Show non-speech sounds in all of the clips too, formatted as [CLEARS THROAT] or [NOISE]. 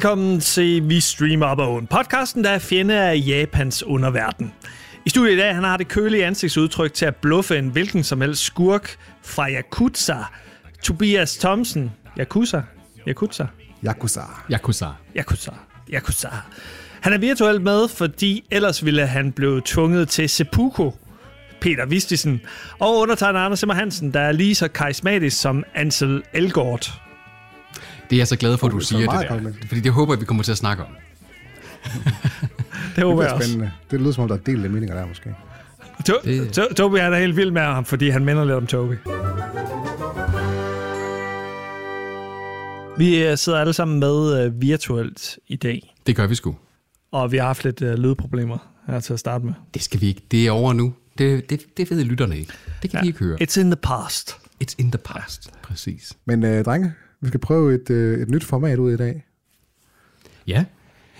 Velkommen til Vi Streamer Up podcasten, der er fjende af Japans underverden. I studiet i dag han har det kølige ansigtsudtryk til at bluffe en hvilken som helst skurk fra Yakuza. Tobias Thomsen. Yakuza? Yakuza? Yakuza. Yakuza. Yakuza. Yakuza. Han er virtuelt med, fordi ellers ville han blive tvunget til seppuku. Peter Vistisen. Og undertegner Anders Simmer Hansen, der er lige så karismatisk som Ansel Elgort. Det er jeg så glad for, at du Det så siger det der. kompliment. Fordi det håber jeg, vi kommer til at snakke om. Det [LAUGHS] Det håber jeg er også. spændende. Det lyder som om, der er delte meninger der måske. To- Det- to- Toby han er helt vild med ham, fordi han minder lidt om Toby. Vi øh, sidder alle sammen med øh, virtuelt i dag, Det gør vi sgu. og vi har haft lidt øh, lydproblemer her til at starte med. Det skal vi ikke. Det er over nu. Det, det, det ved lytterne ikke. Det kan ja. de ikke høre. It's in the past. It's in the past. Præcis. Men øh, drenge, vi skal prøve et, øh, et nyt format ud i dag. Ja.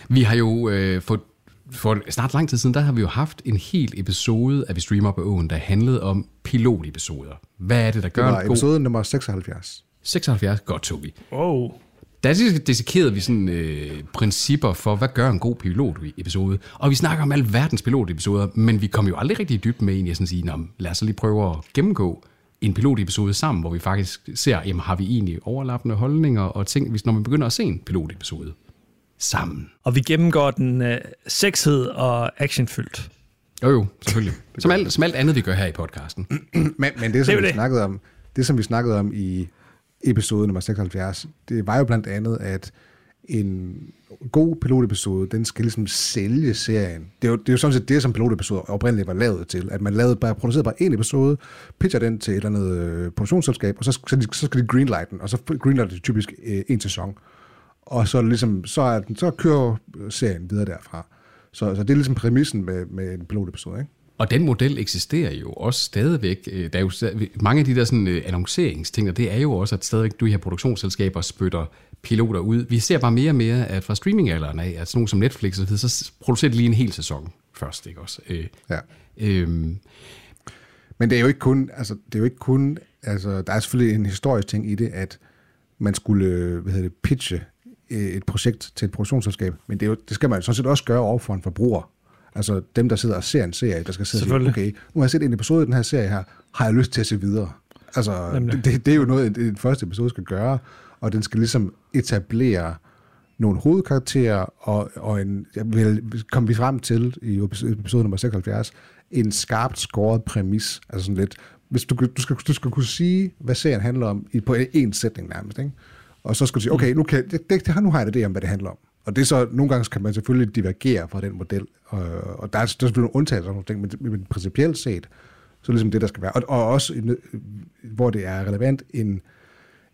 Vi har jo øh, for, for snart lang tid siden, der har vi jo haft en hel episode af Vi Streamer på Åen, der handlede om pilotepisoder. Hvad er det, der Det gør var en god... episode nummer 76. 76. Godt, Tobi. Wow. Der dissekerede vi sådan øh, principper for, hvad gør en god pilotepisode. Og vi snakker om alverdens pilotepisoder, men vi kom jo aldrig rigtig i dybden med egentlig at sådan sige, lad os så lige prøve at gennemgå en pilotepisode sammen, hvor vi faktisk ser, jamen, har vi egentlig overlappende holdninger og ting, hvis når man begynder at se en pilotepisode sammen. Og vi gennemgår den øh, sexhed og actionfyldt. Jo jo, selvfølgelig. [LAUGHS] Som alt, som alt andet, vi gør her i podcasten. [CLEARS THROAT] Men, men det, Det er som jo vi det. snakkede om, det, som vi snakkede om i episode nummer 76, det var jo blandt andet, at en god pilotepisode, den skal ligesom sælge serien. Det er jo, det er jo sådan set det, som pilotepisoder oprindeligt var lavet til. At man lavede bare, producerede bare en episode, pitcher den til et eller andet øh, produktionsselskab, og så, så, de, så skal de greenlight den, og så greenlight det typisk øh, en sæson. Og så, ligesom, så, er den, så kører serien videre derfra. Så, så det er ligesom præmissen med, med en pilotepisode, ikke? Og den model eksisterer jo også stadigvæk. Øh, der er jo mange af de der sådan, øh, annonceringsting, og det er jo også, at stadigvæk du her produktionsselskaber spytter piloter ud. Vi ser bare mere og mere, at fra streamingalderen af, at sådan nogle som Netflix, og så, producerer de lige en hel sæson først, ikke også? Øh, Ja. øhm, Men det er jo ikke kun, altså, det er jo ikke kun, altså, der er selvfølgelig en historisk ting i det, at man skulle, hvad hedder det, pitche øh, et projekt til et produktionsselskab, men det, er jo, det skal man jo sådan set også gøre over for en forbruger. Altså dem, der sidder og ser en serie, der skal sidde og sige, okay, nu har jeg set en episode af den her serie her, har jeg lyst til at se videre. Altså, Nemlig. det, det er jo noget, en første episode skal gøre, og den skal ligesom etablere nogle hovedkarakterer, og, og en, jeg vil, kom vi frem til i episode nummer 76, en skarpt skåret præmis. Altså sådan lidt, hvis du, du, skal, du skal kunne sige, hvad serien handler om, i, på en sætning nærmest, ikke? Og så skal du sige, okay, nu, kan, det, det, nu har jeg det om, hvad det handler om. Og det er så, nogle gange kan man selvfølgelig divergere fra den model, og, og der, er, der er selvfølgelig nogle undtagelser og nogle ting, men, men principielt set, så er det ligesom det, der skal være. Og, og også, hvor det er relevant, en,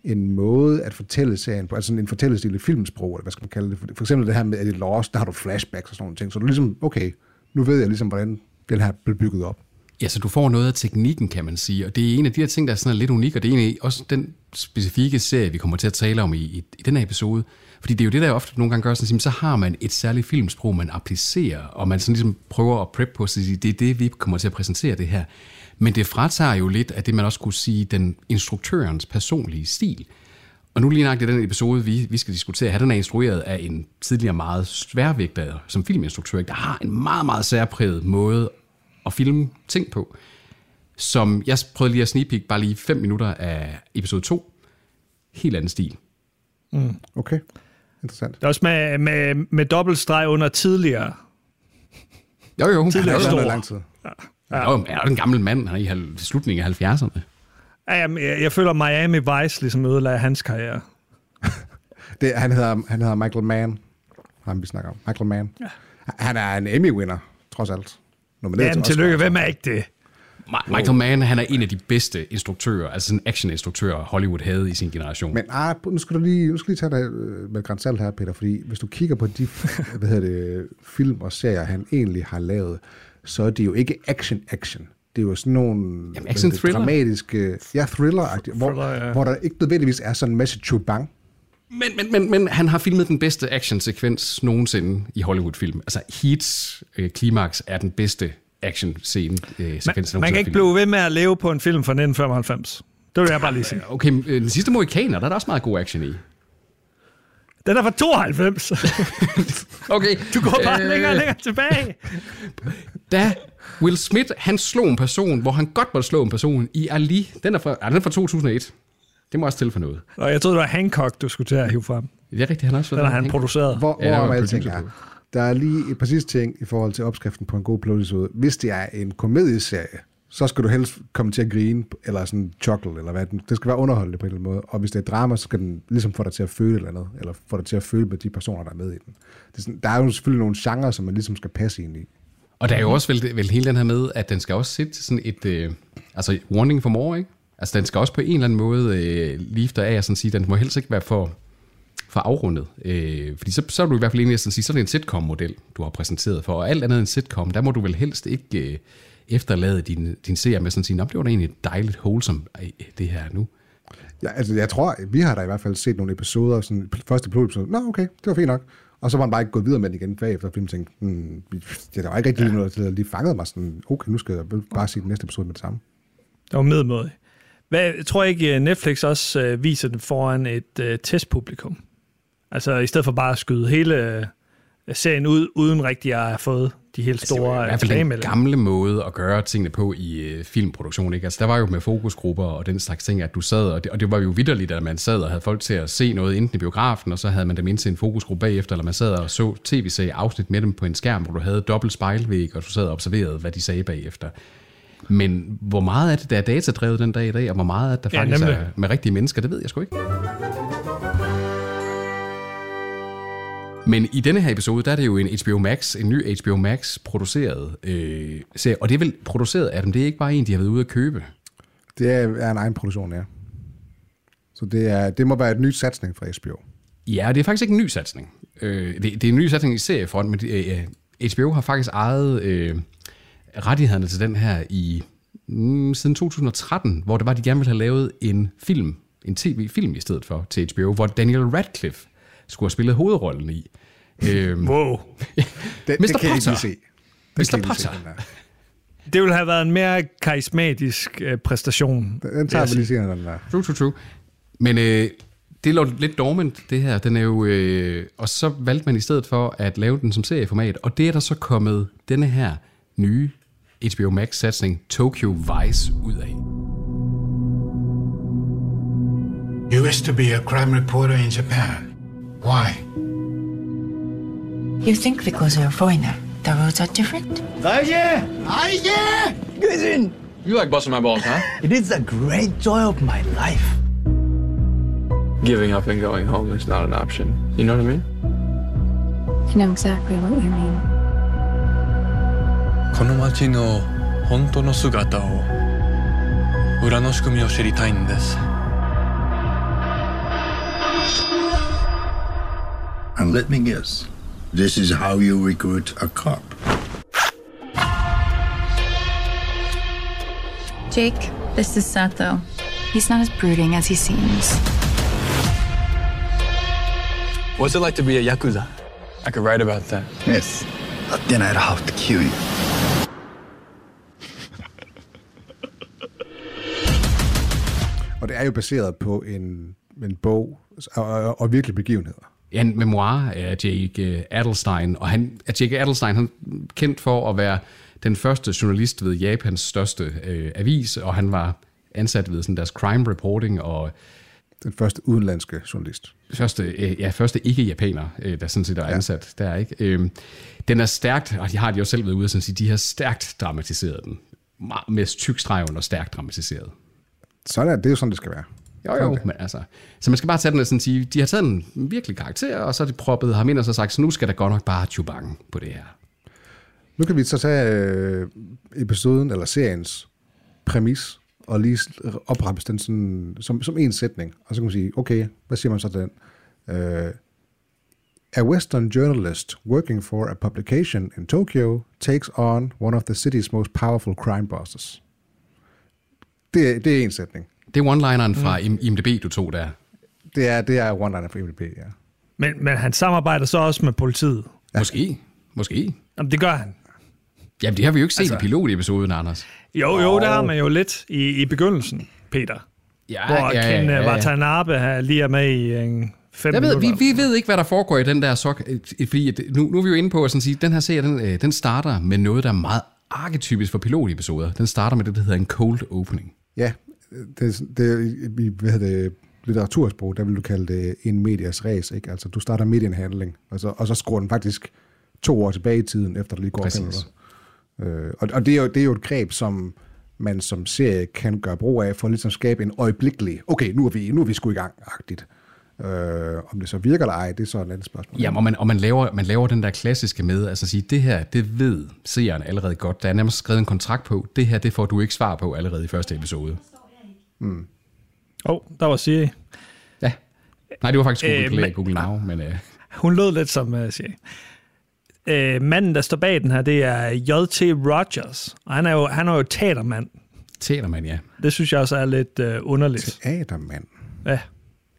en måde at fortælle serien på, altså sådan en fortællestil i filmsprog, eller hvad skal man kalde det. For, eksempel det her med, at det er lost, der har du flashbacks og sådan nogle ting. Så du ligesom, okay, nu ved jeg ligesom, hvordan den her blev bygget op. Ja, så du får noget af teknikken, kan man sige, og det er en af de her ting, der er sådan lidt unik, og det er egentlig også den specifikke serie, vi kommer til at tale om i, i, i den her episode. Fordi det er jo det, der ofte nogle gange gør, sådan, at så har man et særligt filmsprog, man applicerer, og man sådan ligesom prøver at prep på, at sige, det er det, vi kommer til at præsentere det her. Men det fratager jo lidt af det, man også kunne sige, den instruktørens personlige stil. Og nu lige nok den episode, vi, vi skal diskutere her, den er instrueret af en tidligere meget sværvægter som filminstruktør, der har en meget, meget særpræget måde at filme ting på, som jeg prøvede lige at sneak peek bare lige fem minutter af episode 2. Helt anden stil. Okay, interessant. Det er også med, med, med dobbeltstreg under tidligere. Jo, jo. Tidligere Det er lang tid. Ja. Jo, er en gammel mand, han er i hal- slutningen af 70'erne. Ja, jamen, jeg, jeg føler, Miami Vice ligesom ødelagde hans karriere. [LAUGHS] Det, han, hedder, han hedder Michael Mann, ham vi snakker om. Michael Mann. Ja. Han er en Emmy-winner, trods alt. Nomineret Jamen, til tillykke. Oscar. Hvem er ikke det? Ma- Michael Mann, han er en af de bedste instruktører, altså sådan action-instruktører, Hollywood havde i sin generation. Men ah, nu skal du lige, nu skal du lige tage dig øh, med græns salt her, Peter, fordi hvis du kigger på de [LAUGHS] hvad hedder det, film og serier, han egentlig har lavet, så er det jo ikke action-action. Det er jo sådan nogle action hedder det, thriller. dramatiske, ja, thriller hvor, Thriller, ja. hvor der ikke nødvendigvis er sådan en masse chubang. Men, men, men, men han har filmet den bedste actionsekvens nogensinde i Hollywood-film. Altså Heats øh, klimaks er den bedste action-scene. Øh, sekvens, Man, man kan ikke blive ved med at leve på en film fra 1995. Det vil jeg bare lige sige. Okay, øh, den sidste Mohikaner, der er der også meget god action i. Den er fra 92. [LAUGHS] Okay. Du går bare øh... længere og længere tilbage. Da Will Smith, han slog en person, hvor han godt måtte slå en person i Ali. Den er fra, ja, den er fra 2001. Det må også til for noget. Og jeg troede, det var Hancock, du skulle til at hive frem. Det er rigtigt, han har også Den har han produceret. Hvor, hvor ja, alting er. Der er lige et præcis ting i forhold til opskriften på en god episode. Hvis det er en komedieserie, så skal du helst komme til at grine, eller sådan chuckle, eller hvad. Det skal være underholdende på en eller anden måde. Og hvis det er drama, så skal den ligesom få dig til at føle et eller andet, eller få dig til at føle med de personer, der er med i den. Det er sådan, der er jo selvfølgelig nogle genrer, som man ligesom skal passe ind i. Og der er jo også vel, vel hele den her med, at den skal også sætte sådan et, øh, altså warning for more, ikke? Altså den skal også på en eller anden måde øh, lige af og sådan sige, den må helst ikke være for, for afrundet. Øh, fordi så, så er du i hvert fald enig i at sige, så er det en sitcom-model, du har præsenteret for. Og alt andet end sitcom, der må du vel helst ikke øh, efterlade din, din seer med sådan at sige, det var da egentlig et dejligt wholesome, det her nu. Ja, altså, jeg tror, vi har da i hvert fald set nogle episoder, sådan første pilotepisode, nå okay, det var fint nok. Og så var man bare ikke gået videre med den igen bagefter, fordi man tænkte, hmm, det der var ikke rigtig ja. noget, der lige fangede mig sådan, okay, nu skal jeg bare se den næste episode med det samme. Det var medmåde. Hvad, jeg tror ikke, øh, Netflix også øh, viser den foran et øh, testpublikum? Altså i stedet for bare at skyde hele øh, serien ud, uden rigtig at have fået de helt Altså, det store var øh, i hvert fald den gamle måde at gøre tingene på i øh, filmproduktion. Ikke? Altså, der var jo med fokusgrupper og den slags ting, at du sad, og det, og det var jo vidderligt, at man sad og havde folk til at se noget enten i biografen, og så havde man dem ind til en fokusgruppe bagefter, eller man sad og så tv-serie afsnit med dem på en skærm, hvor du havde dobbelt spejlvæg, og du sad og observerede, hvad de sagde bagefter. Men hvor meget af det, der er datadrevet den dag i dag, og hvor meget af det, der Ja, faktisk nemlig. er med rigtige mennesker, det ved jeg sgu ikke. Men i denne her episode, der er det jo en HBO Max, en ny HBO Max produceret øh, serie. Og det er vel produceret af dem, det er ikke bare en, de har været ude at købe. Det er, en egen produktion, ja. Så det, er, det må være et nyt satsning fra HBO. Ja, det er faktisk ikke en ny satsning. Øh, det, det er en ny satsning i seriefront, men øh, HBO har faktisk ejet øh, rettighederne til den her i mm, siden 2013, hvor det var, de gerne ville have lavet en film, en tv-film i stedet for til HBO, hvor Daniel Radcliffe skulle have spillet hovedrollen i. Øh, Wow. [LAUGHS] Det, Mr. det kan Potter. se. Det Mr. se, Potter. der. Det ville have været en mere karismatisk øh, præstation. Den tager vi lige senere, den der. True, true, true. Men øh, det lå lidt dormant, det her. Den er jo, øh, og så valgte man i stedet for at lave den som serieformat, og det er der så kommet denne her nye HBO Max-satsning Tokyo Vice ud af. You wish to be a crime reporter in Japan. Why? You think because you're a foreigner, the roads are different? You like busting my balls, huh? It is a great joy of my life. Giving up and going home is not an option. You know what I mean? I know exactly what you mean. この街の本当の姿を裏の仕組みを知りたいんです And let me guess. This is how you recruit a cop. Jake, this is Sato. He's not as brooding as he seems. What's it like to be a Yakuza? I could write about that. Yes. But then I'd have to kill you. Og det er jo baseret på en, en bog og, og, og virkelig begivenheder. Ja, en memoir af Jake Adelstein, og han, at Jake Adelstein han er kendt for at være den første journalist ved Japans største øh, avis, og han var ansat ved sådan deres crime reporting, og Den første udenlandske journalist. første, øh, ja, første ikke-japaner, øh, der sådan set er ansat ja. der, ikke? Øh, den er stærkt, og de har de jo selv været ude at sige, de har stærkt dramatiseret den. Med tyk streg under stærkt dramatiseret. Sådan er det er jo sådan, det skal være. Jo, jo, okay. men altså... Så man skal bare tage den og sådan sige, de har taget en virkelig karakter, og så har de proppet ham ind og så sagt, så nu skal der godt nok bare chubang på det her. Nu kan vi så tage øh, episoden, eller seriens præmis, og lige opremse den sådan, som, som en sætning. Og så kan man sige, okay, hvad siger man så til den? Uh, a Western journalist working for a publication in Tokyo takes on one of the city's most powerful crime bosses. Det, det er en sætning. Det er one-lineren fra mm. IMDb, du tog der. Det er, det er one-liner for MDP, ja. Men, men han samarbejder så også med politiet. Ja. Måske. Måske. Jamen, det gør han. Jamen, det har vi jo ikke set altså, i pilotepisoden, Anders. Jo, jo, det har man jo lidt i, i begyndelsen, Peter. Ja, Hvor Ken ja, ja, ja. Watanabe her lige er med i en fem Jeg ved, vi, vi ved ikke, hvad der foregår i den der sok. øh, Fordi at nu, nu er vi jo inde på at sådan sige, den her serie, den, øh, den starter med noget, der er meget arketypisk for pilotepisoder. Den starter med det, der hedder en cold opening. Ja, det, det, i hvad hedder det, litteratursprog, der vil du kalde det en medias res, ikke? Altså, du starter midt i en handling, og så, og så skruer den faktisk to år tilbage i tiden, efter der lige går Præcis. fem. Øh, og og det, er jo, det er jo et greb, som man som serie kan gøre brug af, for ligesom at skabe en øjeblikkelig, okay, nu er vi, nu er vi sgu i gang, agtigt. Øh, om det så virker eller ej, det er så et andet spørgsmål. Ja, og man, og man, laver, man laver den der klassiske med, altså at sige, det her, det ved seeren allerede godt. Der er nærmest skrevet en kontrakt på. Det her, det får du ikke svar på allerede i første episode. Åh, oh, der var Siri. Ja. Nej, det var faktisk Google, Øh, øh, Play, men- Google Now, men øh, Hun lød lidt som uh, Siri. Øh, manden, der står bag den her, det er J.T. Rogers. Og han er jo, han er jo teatermand. Teatermand, ja. Det synes jeg også er lidt uh, underligt. Teatermand. Ja.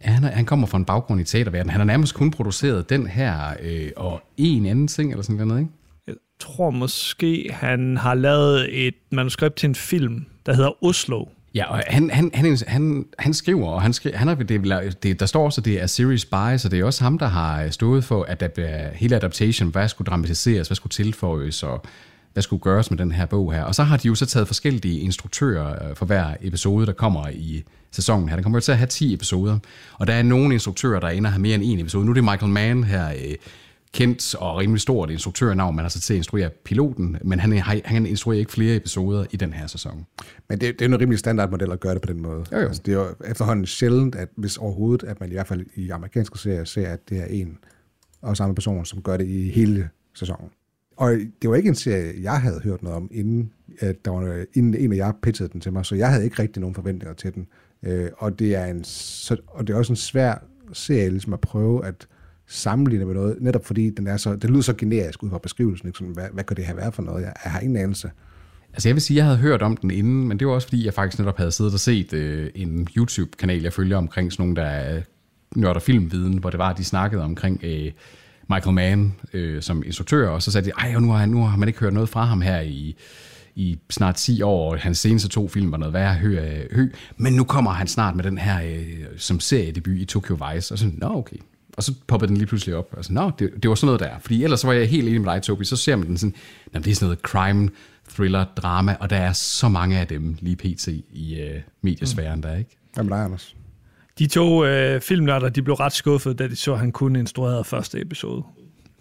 Ja, han, er, han kommer fra en baggrund i teaterverdenen. Han har nærmest kun produceret den her øh, og en anden ting, eller sådan noget, ikke? Jeg tror måske, han har lavet et manuskript til en film, der hedder Oslo. Ja, og han, han, han, han, han skriver, og han, skriver, han er, det, det, der står også, at det er series by, så det er også ham, der har øh, stået for at adap- øh, hele adaptation, hvad skulle dramatiseres, hvad skulle tilføjes, og hvad skulle gøres med den her bog her. Og så har de jo så taget forskellige instruktører øh, for hver episode, der kommer i sæsonen her. Den kommer jo til at have 10 episoder, og der er nogle instruktører, der ender at have mere end en episode. Nu er det Michael Mann her, øh, kendt og rimelig stort instruktørnavn, man har så til at instruere piloten, men han, han instruerer ikke flere episoder i den her sæson. Men det, det er jo en rimelig standardmodel at gøre det på den måde. Jo, jo. Altså, det er jo efterhånden sjældent, at hvis overhovedet, at man i hvert fald i amerikanske serier ser, at det er en og samme person, som gør det i hele sæsonen. Og det var ikke en serie, jeg havde hørt noget om, inden, at der var, inden en af jer pitchede den til mig, så jeg havde ikke rigtig nogen forventninger til den. Øh, og, det er en, så, og det er også en svær serie ligesom at prøve at sammenligne med noget, netop fordi den er så, det lyder så generisk ud fra beskrivelsen, ikke? Sådan, hvad, hvad kan det her være for noget? Jeg, jeg har ingen anelse. Altså jeg vil sige, at jeg havde hørt om den inden, men det var også fordi, jeg faktisk netop havde siddet og set øh, en YouTube-kanal, jeg følger omkring sådan nogle, der er nørder filmviden, hvor det var, at de snakkede omkring øh, Michael Mann øh, som instruktør, og så sagde de, ej, og nu har, han, nu har man ikke hørt noget fra ham her i, i snart 10 år, og hans seneste to film var noget værre hø, øh, hø, men nu kommer han snart med den her øh, som seriedebut i Tokyo Vice, og så, nå okay. Og så poppede den lige pludselig op, og så, nå, det, det var sådan noget der. Fordi ellers så var jeg helt enig med dig, Tobi, så ser man den sådan, jamen, det er sådan noget crime, thriller, drama, og der er så mange af dem lige pt. i øh, mediesfæren der, ikke? Hvad med dig, Anders? De to øh, filmnørder, de blev ret skuffet, da de så, at han kun instruerede første episode.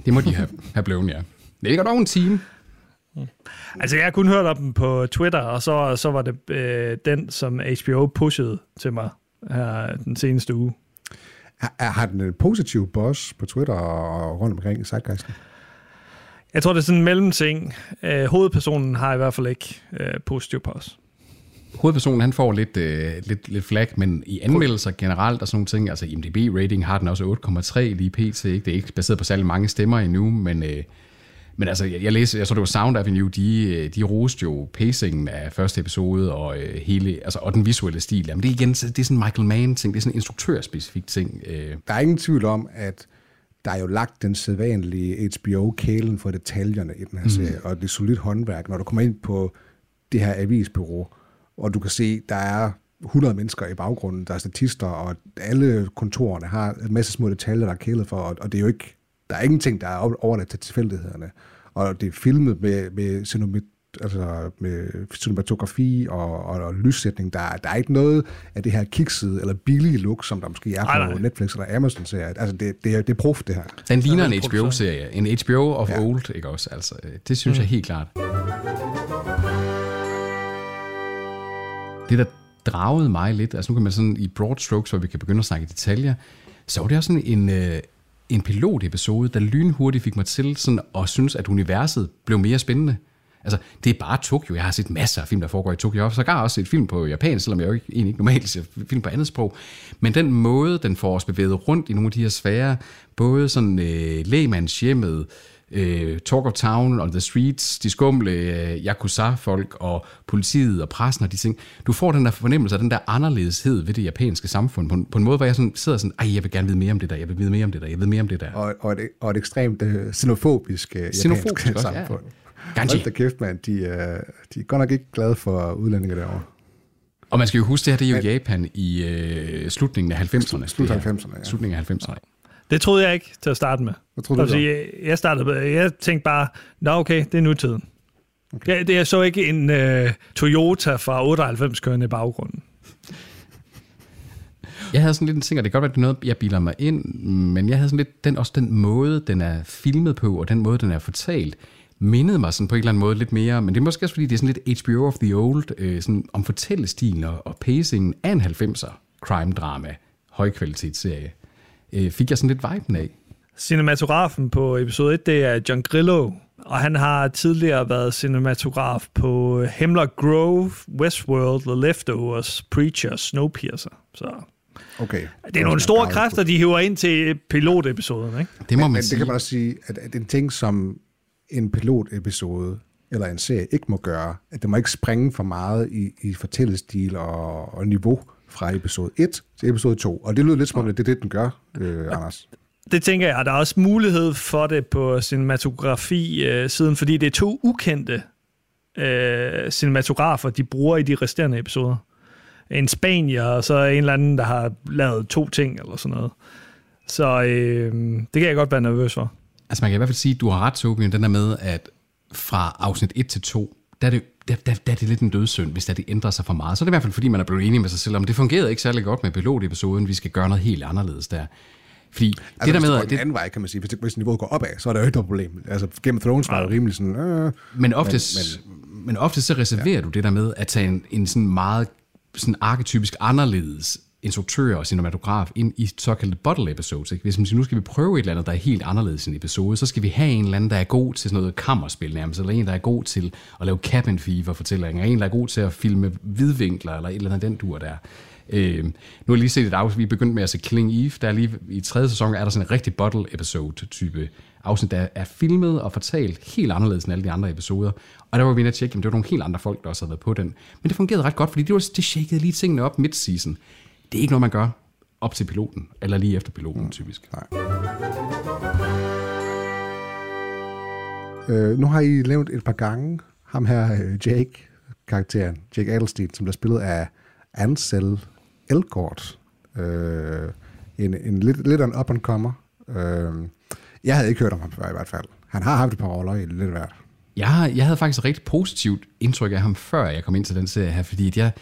Det må de have, have blevet, ja. Det ligger dog en time. Altså, jeg har kun hørt om den på Twitter, og så, så var det øh, den, som HBO pushede til mig her den seneste uge. Har, har den en positiv boss på Twitter og rundt omkring i Zeitgeisten? Jeg tror, det er sådan en mellemting. Øh, hovedpersonen har i hvert fald ikke øh, positiv os. Hovedpersonen, han får lidt, øh, lidt, lidt flag, men i anmeldelser generelt og sådan nogle ting, altså IMDb-rating har den også 8,3 lige pt. Ikke? Det er ikke baseret på særlig mange stemmer endnu, men, øh, men altså, jeg, jeg læste, jeg tror det var Sound Avenue, de, øh, de roste jo pacingen af første episode og øh, hele, altså, og den visuelle stil. Jamen det er igen, så- det er sådan Michael Mann ting, det er sådan en instruktørspecifik ting. Øh, Der er ingen tvivl om, at der er jo lagt den sædvanlige HBO-kælen for detaljerne i den her serie, og det er solidt håndværk. Når du kommer ind på det her avisbureau, og du kan se, der er 100 mennesker i baggrunden, der er statister, og alle kontorerne har en masse små detaljer, der er kælet for, og og det er jo ikke, der er ingenting, der er over- overladt til tilfældighederne. Og det er filmet med, med, cinema- altså med cinematografi og, og, og lyssætning. Der, er- der er ikke noget af det her kiksede eller billige look, som der måske er på Nej, nej. Netflix eller Amazon-serier. Altså, det, det, er, det er prof, det her. Den ligner en. HBO-serie. En HBO of Ja. ja. old, ikke også? Altså, øh, det synes mm. jeg helt klart. Det, der dragede mig lidt, altså nu kan man sådan i broad strokes, hvor vi kan begynde at snakke i detaljer, så var det også sådan en, øh, en pilotepisode, der lynhurtigt fik mig til sådan at synes, at universet blev mere spændende. Altså, det er bare Tokyo. Jeg har set masser af film, der foregår i Tokyo. Jeg har sågar også set film på japansk, selvom jeg jo ikke, egentlig ikke normalt ser film på andet sprog. Men den måde, den får os bevæget rundt i nogle af de her sfære, både sådan øh, lægmandshjemmet, øh, Talk of Town on the Streets, de skumle øh, Yakuza-folk og politiet og pressen og de ting. Du får den der fornemmelse af den der anderledeshed ved det japanske samfund, på en, på en måde, hvor jeg sådan, sidder sådan, ej, jeg vil gerne vide mere om det der, jeg vil vide mere om det der, jeg vil mere om det der. Og, og, et, og et ekstremt uh, xenofobisk uh, japansk også, ja. samfund. Ganji. Hold da kæft, mand. De, uh, de er godt nok ikke glade for udlændinge derovre. Og man skal jo huske, det her det er jo Japan i øh, slutningen af 90'erne. Slut det her. 90'erne, ja. Slutningen af 90'erne. Det troede jeg ikke til at starte med. Hvad troede du Altså, så? jeg, jeg, startede, jeg tænkte bare, nå okay, det er nutiden. Okay. Jeg, det, jeg så ikke en uh, Toyota fra 98 kørende i baggrunden. Jeg havde sådan lidt en ting, og det kan godt være, at det er noget, jeg bilder mig ind, men jeg havde sådan lidt, den, også den måde, den er filmet på, og den måde, den er fortalt, mindede mig sådan på en eller anden måde lidt mere, men det er måske også, fordi det er sådan lidt HBO of the Old, øh, sådan om fortællestilen og, og pacingen af en 90'er crime-drama, højkvalitetsserie, øh, fik jeg sådan lidt viben af. Cinematografen på episode 1, det er John Grillo, og han har tidligere været cinematograf på Hemlock Grove, Westworld, The Leftovers, Preacher, Snowpiercer. Så Okay. det er nogle store kræfter, de hiver ind til pilotepisoden, ikke? Det må man men sige. det kan man også sige, at, at en ting, som en pilotepisode eller en serie ikke må gøre, at det må ikke springe for meget i, i fortællestil og, og niveau fra episode 1 til episode 2. Og det lyder lidt som om, at det er det, den gør, øh, Anders. Det tænker jeg, der er også mulighed for det på cinematografi-siden, fordi det er to ukendte øh, cinematografer, de bruger i de resterende episoder. En spanier, og så en eller anden, der har lavet to ting, eller sådan noget. Så øh, det kan jeg godt være nervøs for. Altså man kan i hvert fald sige, at du har ret, Tobias, den der med, at fra afsnit 1 til 2, der er det, der, der, der er det lidt en dødssynd, hvis der det ændrer sig for meget. Så er det i hvert fald, fordi man er blevet enig med sig selv om, det fungerede ikke særlig godt med pilotepisoden, vi skal gøre noget helt anderledes der. Fordi Altså, det der hvis med, det den anden vej, kan man sige. Hvis, det, hvis niveauet går opad, så er der jo ikke noget problem. Altså, Game of Thrones var jo rimelig sådan... Øh, Men ofte, men, men ofte så reserverer ja. du det der med at tage en, en sådan meget sådan arketypisk anderledes instruktør og cinematograf ind i såkaldte bottle episodes. Ikke? Hvis man siger, nu skal vi prøve et eller andet, der er helt anderledes end en episode, så skal vi have en eller anden, der er god til sådan noget kammerspil nærmest, eller en, der er god til at lave cabin fever fortællinger, en, der er god til at filme vidvinkler, eller et eller andet den dur der. Øh, nu har jeg lige set et afsnit, vi er begyndt med at se Killing Eve, der er lige i tredje sæson, er der sådan en rigtig bottle episode type afsnit, der er filmet og fortalt helt anderledes end alle de andre episoder. Og der var vi inde at tjekke, at det var nogle helt andre folk, der også havde været på den. Men det fungerede ret godt, fordi det, var, det shakede lige tingene op mid-season. Det er ikke noget, man gør op til piloten, eller lige efter piloten mm. typisk. Nej. Øh, nu har I nævnt et par gange ham her, øh, Jake, karakteren, Jake Adelstein, som bliver spillet af Ansel Elgort. Øh, en, en lidt, lidt en up-and-comer. Øh, jeg havde ikke hørt om ham før i hvert fald. Han har haft et par roller i lidt værd. Jeg, jeg havde faktisk et rigtig positivt indtryk af ham, før jeg kom ind til den serie her, fordi at jeg,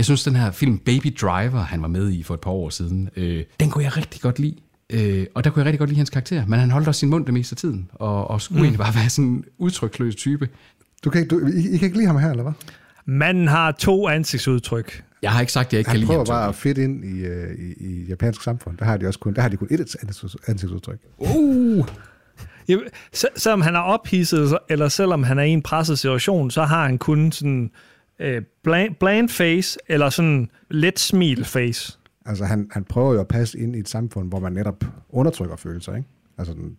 jeg synes, den her film Baby Driver, han var med i for et par år siden, øh, den kunne jeg rigtig godt lide. Øh, og der kunne jeg rigtig godt lide hans karakter, men han holdt også sin mund det meste af tiden, og, og skulle mm. egentlig bare være sådan en udtryksløs type. Du kan, ikke- du, I, I kan ikke lide ham her, eller hvad? Manden har to ansigtsudtryk. Jeg har ikke sagt, at jeg ikke kan Han lide prøver ham. bare Tobi. at fit ind i, øh, i, i japansk samfund. Der har de også kun, der har de kun et ansigts- ansigtsudtryk. Uh, Ja, se- selvom han er ophidset, eller selvom han er i en presset situation, så har han kun sådan øh, bland, bland face, eller sådan let smil face. Altså, han, han prøver jo at passe ind i et samfund, hvor man netop undertrykker følelser, ikke? Altså, den,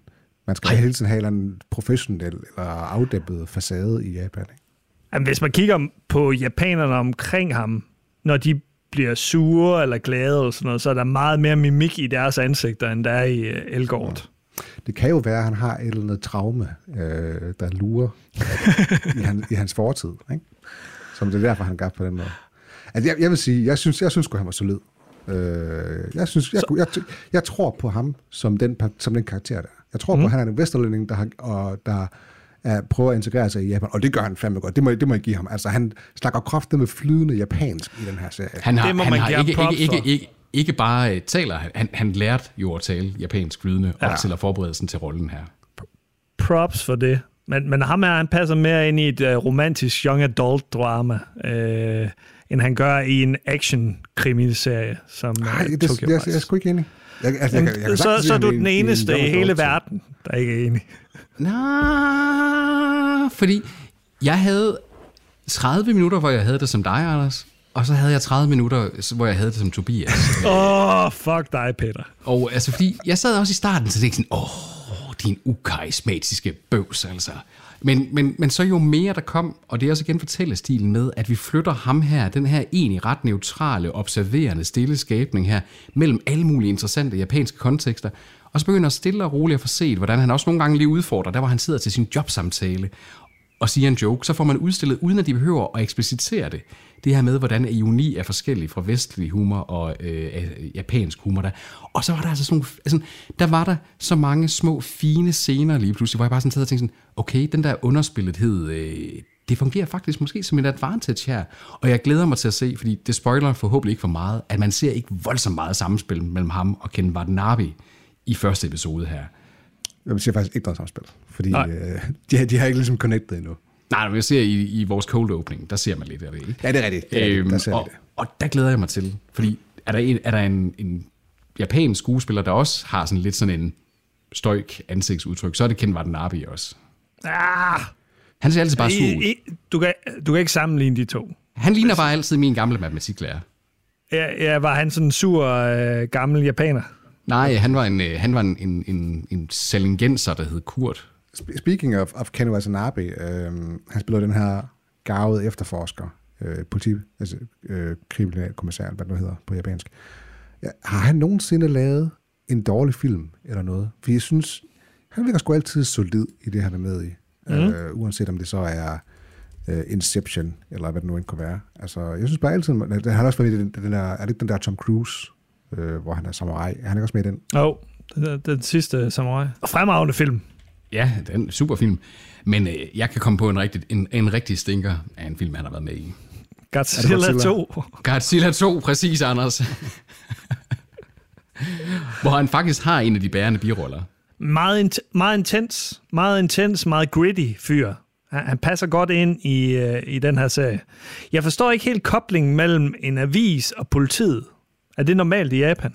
man skal hele tiden have en professionel eller afdæmpet facade i Japan, ikke? Jamen, hvis man kigger på japanerne omkring ham, når de bliver sure eller glade eller sådan noget, så er der meget mere mimik i deres ansigter, end der er i øh, Elgort. Det kan jo være, at han har et eller andet traume, øh, der lurer [LAUGHS] i, han, i hans fortid, ikke? Som det er derfor, han gør på den måde. Altså, jeg, jeg vil sige, jeg synes, jeg synes sgu, han var solid. Øh, jeg, synes, jeg, jeg, jeg, jeg tror på ham som den, som den karakter der. Jeg tror mm. på, at han er en vesterlænding, der, har, og der er, prøver at integrere sig i Japan, og det gør han fandme godt. Det må, det må jeg give ham. Altså, han snakker kraftigt med flydende japansk i den her serie. han har, Det må han man har ikke, ikke, ikke, ikke, ikke bare øh, taler, han, han lærte jo at tale japansk flydende, ja. Ja. op til at forberede sig til rollen her. Props for det. Men, men ham her, han passer mere ind i et uh, romantisk young adult drama, øh, end han gør i en action krimiserie som uh, Nej, det, Tokyo jeg, jeg, jeg er sgu ikke enig. Jeg, altså, jeg, Jamen, jeg kan så, så er du den en- en eneste i hele verden, der ikke er enig. Nå, fordi jeg havde 30 minutter, hvor jeg havde det som dig, Anders, og så havde jeg 30 minutter, hvor jeg havde det som Tobias. Åh, oh, fuck dig, Peter. Og altså, fordi jeg sad også i starten, så tænkte jeg sådan, åh, din ukarismatiske bøvs, altså. Men, men, men så jo mere der kom, og det er også igen fortællestilen med, at vi flytter ham her, den her egentlig ret neutrale, observerende, stille skabning her, mellem alle mulige interessante japanske kontekster, og så begynder stille og roligt at få set, hvordan han også nogle gange lige udfordrer, der hvor han sidder til sin jobsamtale, og siger en joke, så får man udstillet, uden at de behøver at eksplicitere det, det her med, hvordan ironi er forskellig fra vestlig humor og øh, øh japansk humor. Der. Og så var der altså sådan nogle, altså, der var der så mange små, fine scener lige pludselig, hvor jeg bare sådan sad og tænkte sådan, okay, den der underspillethed, øh, det fungerer faktisk måske som en advantage her. Og jeg glæder mig til at se, fordi det spoiler forhåbentlig ikke for meget, at man ser ikke voldsomt meget samspil mellem ham og Ken Watanabe i første episode her. Jeg siger faktisk ikke noget samspil, fordi øh, de, de har ikke ligesom connected endnu. Nej, men jeg ser i, i vores cold opening, der ser man lidt af det, ikke? Ja, det er rigtigt. Det er rigtigt. Øhm, Der ser og, det. og der glæder jeg mig til, fordi er der en, er der en, en japansk skuespiller, der også har sådan lidt sådan en støjk ansigtsudtryk, så er det Ken Watanabe også. Ah, Han ser altid bare sur ud. Du, kan, du kan ikke sammenligne de to. Han ligner bare altid min gamle matematiklærer. Ja, ja, var han sådan en sur øh, gammel japaner? Nej, han var en, øh, han var en, en, en, en salingenser, der hed Kurt. Sp- Speaking of, of Ken Watanabe, øh, han spiller den her garvede efterforsker, øh, politi, altså øh, kriminalkommissær, hvad det nu hedder på japansk. Ja, har han nogensinde lavet en dårlig film eller noget? For jeg synes, han virker sgu altid solid i det, han er med i. Mm. Øh, uanset om det så er øh, Inception, eller hvad det nu end kunne være. Altså, jeg synes bare altid, det har også været i den, den der, er det den der Tom Cruise, øh, hvor han er samurai? Er han ikke også med i den? Jo, oh, den, den sidste samurai. Og fremragende film. Ja, det er en super film. Men øh, jeg kan komme på en rigtig, en, en rigtig stinker af en film, han har været med i. Godzilla, Godzilla? 2. Godzilla 2, præcis, Anders. Hvor han faktisk har en af de bærende biroller. Meget, int- meget intens, meget intens, meget gritty fyr. Han, han passer godt ind i, øh, i den her serie. Jeg forstår ikke helt koblingen mellem en avis og politiet. Er det normalt i Japan?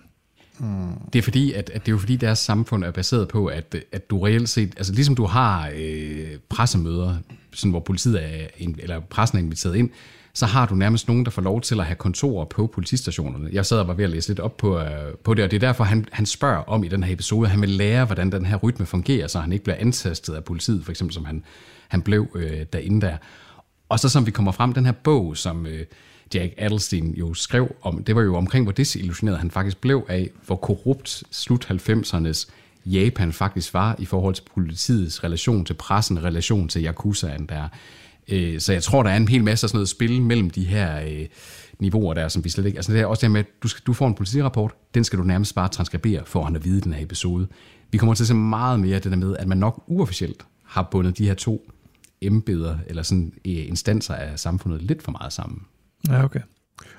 Mm. Det er fordi, at, at det er jo fordi, deres samfund er baseret på, at, at du reelt set, altså ligesom du har øh, pressemøder, sådan, hvor politiet er, eller pressen er inviteret ind, så har du nærmest nogen, der får lov til at have kontorer på politistationerne. Jeg sad og var ved at læse lidt op på, øh, på det, og det er derfor, han, han spørger om i den her episode, han vil lære, hvordan den her rytme fungerer, så han ikke bliver antastet af politiet, for eksempel som han, han blev øh, derinde der. Og så som vi kommer frem, den her bog, som øh, Jack Adelstein jo skrev om, det var jo omkring, hvor desillusioneret han faktisk blev af, hvor korrupt slut 90'ernes Japan faktisk var i forhold til politiets relation til pressen, relation til Yakuzaen der. Øh, så jeg tror, der er en hel masse af sådan noget spil mellem de her øh, niveauer der, som vi slet ikke... Altså det er også det med, at du, skal, du får en politirapport, den skal du nærmest bare transkribere, for han at vide den her episode. Vi kommer til at se meget mere af det der med, at man nok uofficielt har bundet de her to embeder, eller sådan øh, instanser af samfundet lidt for meget sammen. Ja, okay.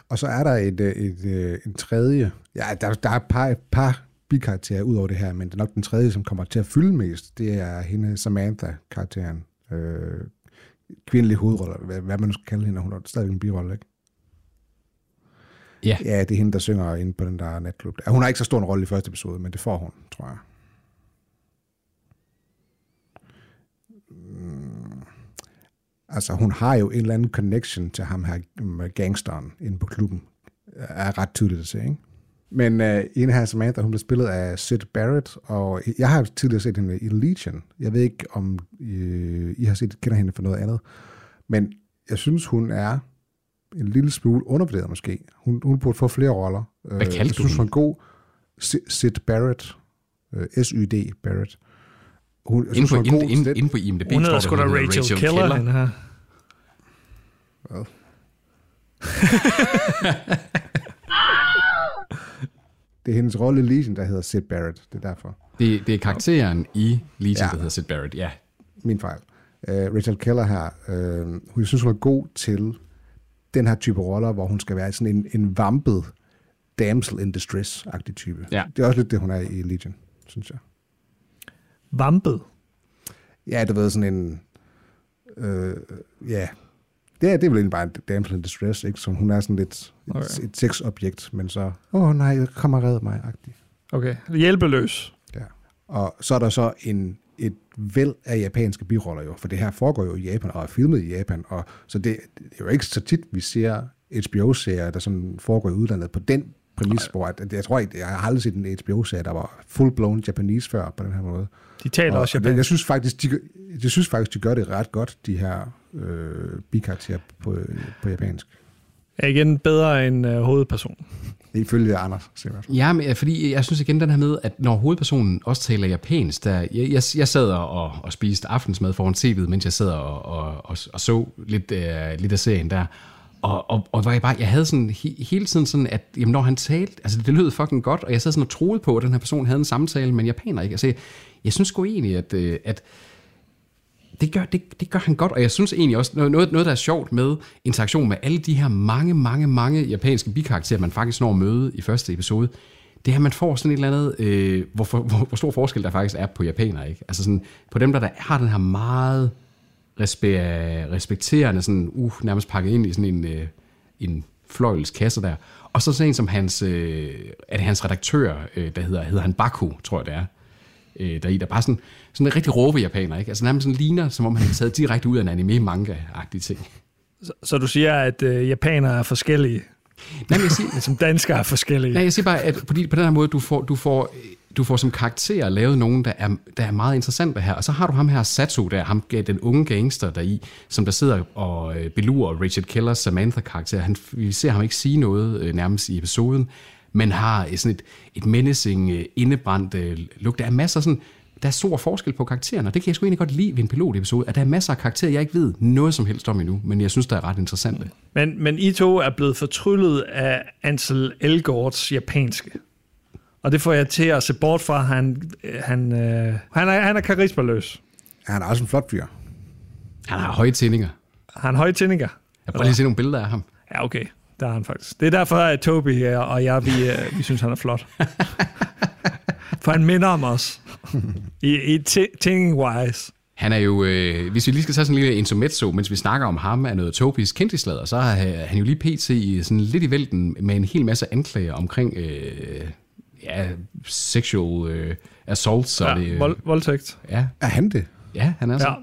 Og så er der et, øh, et, et, en tredje, ja, der, der er et par, et par bikarakterer ud over det her, men det er nok den tredje, som kommer til at fylde mest, det er hende Samantha-karakteren. Øh, kvindelig hovedrolle, hvad, hvad man nu skal kalde hende, hun er stadig en birolle, ikke? Ja. Ja, det er hende, der synger inde på den der natklub. Hun har ikke så stor en rolle i første episode, men det får hun, tror jeg. Altså, hun har jo en eller anden connection til ham her med gangsteren inde på klubben. Er ret tydeligt at se, ikke? Men uh, en her Samantha, hun blev spillet af Sid Barrett, og jeg har tidligere set hende i Legion. Jeg ved ikke, om uh, I har set, kender hende for noget andet. Men jeg synes, hun er en lille smule undervurderet måske. Hun, hun burde få flere roller. Hvad Øh, kaldte Jeg du synes, hun er god. Si- Sid Barrett. Uh, S-Y-D Barrett. Hun, jeg Inden synes, er god inden, inden, den. inde på IMDb Hun står der, hun Rachel, hedder Keller, hende her. [LAUGHS] Det er hendes rolle i Legion, der hedder Sid Barrett. Det er derfor. Det, det er karakteren i Legion, Ja. ja. der hedder Sid Barrett, ja. Min fejl. Uh, Rachel Keller her, uh, hun jeg synes, hun er god til den her type roller, hvor hun skal være sådan en, en vampet damsel in distress-agtig type. Ja. Det er også lidt det, hun er i Legion, synes jeg. Vampet. Ja, du ved, sådan en... Øh, ja, det er, det er vel egentlig bare en damsel in distress, ikke? Så hun er sådan lidt okay. et, et sexobjekt, men så, åh oh, nej, kom og red mig, agtig. Okay. Hjælpeløs. Ja. Og så er der så en, et væld af japanske biroller jo, for det her foregår jo i Japan, og er filmet i Japan, og så det, det er jo ikke så tit, vi ser HBO-serier, der sådan foregår i udlandet på den præmis, hvor at, jeg tror ikke, jeg har aldrig set en HBO-serie, der var full-blown Japanese før på den her måde. De taler Og også japansk. jeg synes faktisk, de, gør- jeg synes faktisk, de gør det ret godt, de her øh, bikarakterer på, på japansk. Er igen bedre end øh, hovedperson. Ifølge Anders. jeg. Ja, men, øh, fordi jeg synes igen den her med, at når hovedpersonen også taler japansk, der, jeg, jeg, jeg sad og, og spiste aftensmad foran tv'et, mens jeg sad og, og, og, og så lidt, øh, lidt af serien der. Og, og, og var jeg, bare, jeg havde sådan he, hele tiden sådan, at jamen, når han talte, altså det lød fucking godt, og jeg sad sådan og troede på, at den her person havde en samtale med en japaner. Ikke? Altså, jeg, jeg synes sgu egentlig, at, øh, at det gør, det, det gør han godt, og jeg synes egentlig også, noget, noget der er sjovt med interaktion med alle de her mange, mange, mange japanske bikarakterer, man faktisk når at møde i første episode, det er, at man får sådan et eller andet, øh, hvor, hvor, hvor stor forskel der faktisk er på japanere. Ikke? Altså sådan, på dem, der, der har den her meget respe- respekterende, sådan, uh, nærmest pakket ind i sådan en, øh, en fløjels kasse der. Og så sådan en som hans, øh, er det hans redaktør, øh, der hedder, hedder han Baku, tror jeg det er, øh, der i, der bare sådan, sådan en rigtig råbe japaner, ikke? Altså nærmest sådan ligner, som om han er taget direkte ud af en anime-manga-agtig ting. Så, så du siger, at øh, japanere er forskellige, Nej, men jeg siger, [LAUGHS] som danskere er forskellige. Nej, jeg siger bare, at på, de, på den her måde, du får, du får, du får som karakter lavet nogen, der er, der er meget interessante her. Og så har du ham her, Sato, der, ham, den unge gangster der i, som der sidder og øh, belurer Richard Kellers Samantha-karakter. Han, vi ser ham ikke sige noget øh, nærmest i episoden, men har øh, sådan et, et menacing, øh, indebrændt øh, look. Der er masser sådan, der er stor forskel på karaktererne, og det kan jeg sgu egentlig godt lide ved en pilotepisode, at der er masser af karakterer, jeg ikke ved noget som helst om endnu, men jeg synes, der er ret interessante. Men, men I to er blevet fortryllet af Ansel Elgårds japanske. Og det får jeg til at se bort fra. Han, han, øh, han, er, han er karismaløs. Han er også en flot fyr. Han har høje tændinger. Han har høje tændinger. Jeg prøver lige at se nogle billeder af ham. Ja, okay. Der er han faktisk. Det er derfor, at Toby og jeg, vi, øh, vi synes, han er flot. [LAUGHS] For han minder om os. I, i thinking-wise. Han er jo, øh, hvis vi lige skal tage sådan en lille intermezzo, mens vi snakker om ham af noget Tobis kendtislader, så er han jo lige pt. i sådan lidt i vælten med en hel masse anklager omkring øh, ja, sexual øh, assaults. Ja, og det, vold, voldtægt. Ja, Er han det? ja, han er så. Ja.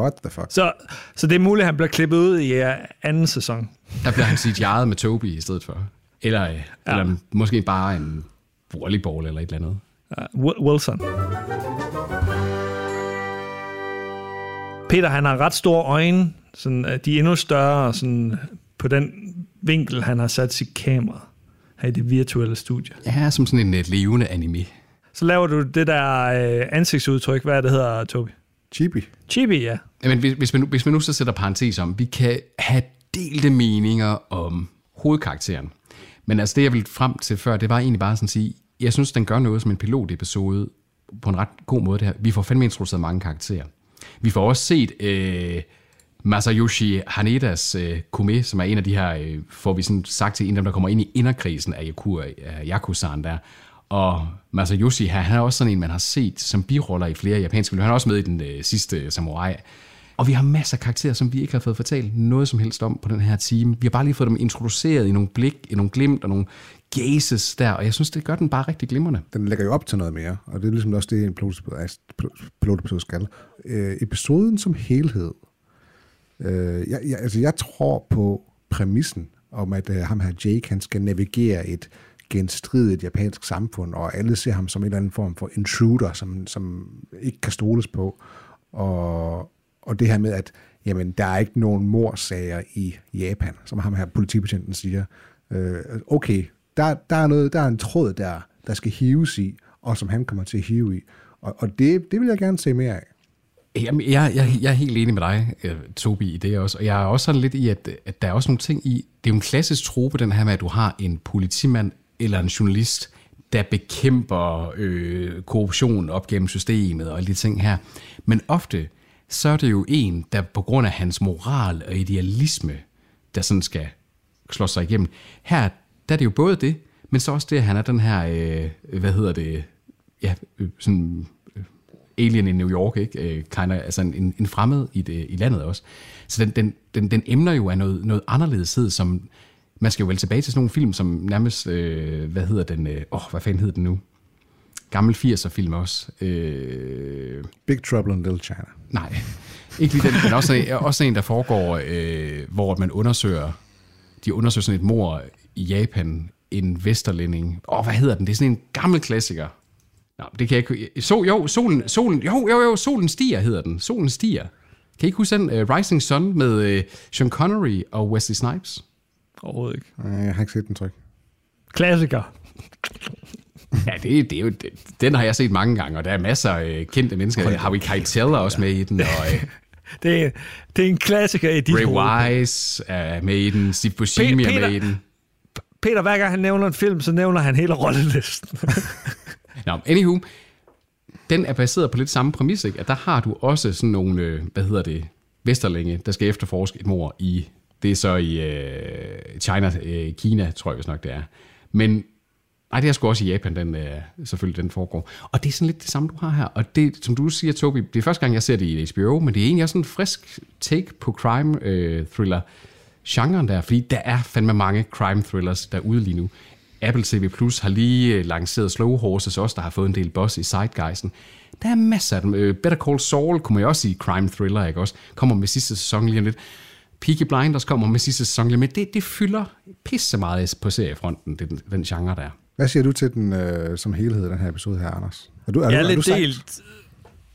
What the fuck? Så, så det er muligt, at han bliver klippet ud i uh, anden sæson. Der bliver han CGI'et med Toby i stedet for. Eller, øh, ja. eller måske bare en volleyball eller et eller andet. Uh, Wi- Wilson. Peter, han har ret store øjne. Sådan, øh, de er endnu større sådan, på den vinkel, han har sat sit kamera her i det virtuelle studie. Ja, som sådan en et levende anime. Så laver du det der øh, ansigtsudtryk. Hvad er det hedder, Toby? Chibi. Chibi, ja. Jamen, hvis, hvis, man, nu- hvis man nu så sætter parentes om, vi kan have delte meninger om hovedkarakteren. Men altså det, jeg ville frem til før, det var egentlig bare sådan at sige, jeg synes, den gør noget som en pilotepisode på en ret god måde. Det her. Vi får fandme introduceret mange karakterer. Vi får også set øh, Masayoshi Hanedas øh, Kume, som er en af de her, øh, får vi sådan sagt til en af dem, der kommer ind i inderkrisen af øh, af Yakuzaen der. Og Masayoshi, han han er også sådan en, man har set som biroller i flere japanske film. Han er også med i den øh, sidste øh, Samurai. Og vi har masser af karakterer, som vi ikke har fået fortalt noget som helst om på den her time. Vi har bare lige fået dem introduceret i nogle blik, i nogle glimt og nogle gazes der, og jeg synes, det gør den bare rigtig glimrende. Den lægger jo op til noget mere, og det er ligesom også det, en pilotepisode skal. Øh, episoden som helhed, øh, jeg, jeg, altså jeg tror på præmissen om, at øh, ham her Jake, han skal navigere et genstridigt japansk samfund, og alle ser ham som en eller anden form for intruder, som, som ikke kan stoles på. Og, og det her med, at jamen, der er ikke nogen morsager i Japan, som ham her politibetjenten siger. Øh, okay, der, der, er noget, der er en tråd der, der skal hives i, og som han kommer til at hive i. Og, og det, det vil jeg gerne se mere af. Jamen, jeg, jeg, jeg er helt enig med dig, øh, Tobi, i det også. Og jeg er også sådan lidt i, at, at der er også nogle ting i... Det er jo en klassisk trope, den her med, at du har en politimand eller en journalist, der bekæmper øh, korruption op gennem systemet og alle de ting her. Men ofte, så er det jo en, der på grund af hans moral og idealisme, der sådan skal slå sig igennem. Her, der er det jo både det, men så også det, at han er den her, øh, hvad hedder det, ja, øh, sådan alien i New York, ikke? Øh, kind of, altså en, en fremmed i, det, i landet også. Så den, den, den, den emner jo af noget, noget anderledeshed, som man skal jo vel tilbage til sådan nogle film, som nærmest, øh, hvad hedder den, åh, øh, oh, hvad fanden hedder den nu? Gammel 80'er film også. Øh, Big Trouble in Little China. nej, ikke lige den, men også, [LAUGHS] også en, der foregår, øh, hvor man undersøger, de undersøger sådan et mor i Japan, en vesterlænding. Åh, oh, hvad hedder den? Det er sådan en gammel klassiker. Nå, det kan jeg ikke... Så, jo, solen, solen, jo, jo, jo, solen stiger hedder den. Solen stiger. Kan I ikke huske den? Uh, Rising Sun med uh, Sean Connery og Wesley Snipes? Overhovedet ikke. Nej, Jeg har ikke set den tryk. Klassiker. [LAUGHS] Ja, det, det er jo, det, den har jeg set mange gange, og der er masser af øh, kendte mennesker. Harvey Keitel er også med i den, og øh, [LAUGHS] Det er, det er en klassiker i dit Ray hoved. Wise er med i den, Steve Buscemi er Peter- med i den. Peter, hver gang han nævner en film, så nævner han hele rollelisten. [LAUGHS] Nå, anywho, den er baseret på lidt samme præmis, ikke? at der har du også sådan nogle, øh, hvad hedder det, Vesterlænge, der skal efterforske et mor i, det er så i øh, China, øh, Kina, tror jeg vist nok det er. Men Nej, det er sgu også i Japan, den, øh, selvfølgelig den foregår. Og det er sådan lidt det samme, du har her. Og det, som du siger, Tobi, det er første gang, jeg ser det i HBO, men det er egentlig også en frisk take på crime øh, thriller genren der, fordi der er fandme mange crime thrillers derude lige nu. Apple TV Plus har lige øh, lanceret Slow Horses også, der har fået en del boss i Sidegeisen. Der er masser af dem. Øh, Better Call Saul kunne man jo også sige crime thriller, ikke også? Kommer med sidste sæson lige om lidt. Peaky Blinders kommer med sidste sæson lige om lidt. Det, det fylder pisse meget på seriefronten, den, den genre der. Hvad siger du til den øh, som helhed, den her episode her, Anders? Er du, er Jeg du, er er du lidt psyched? delt.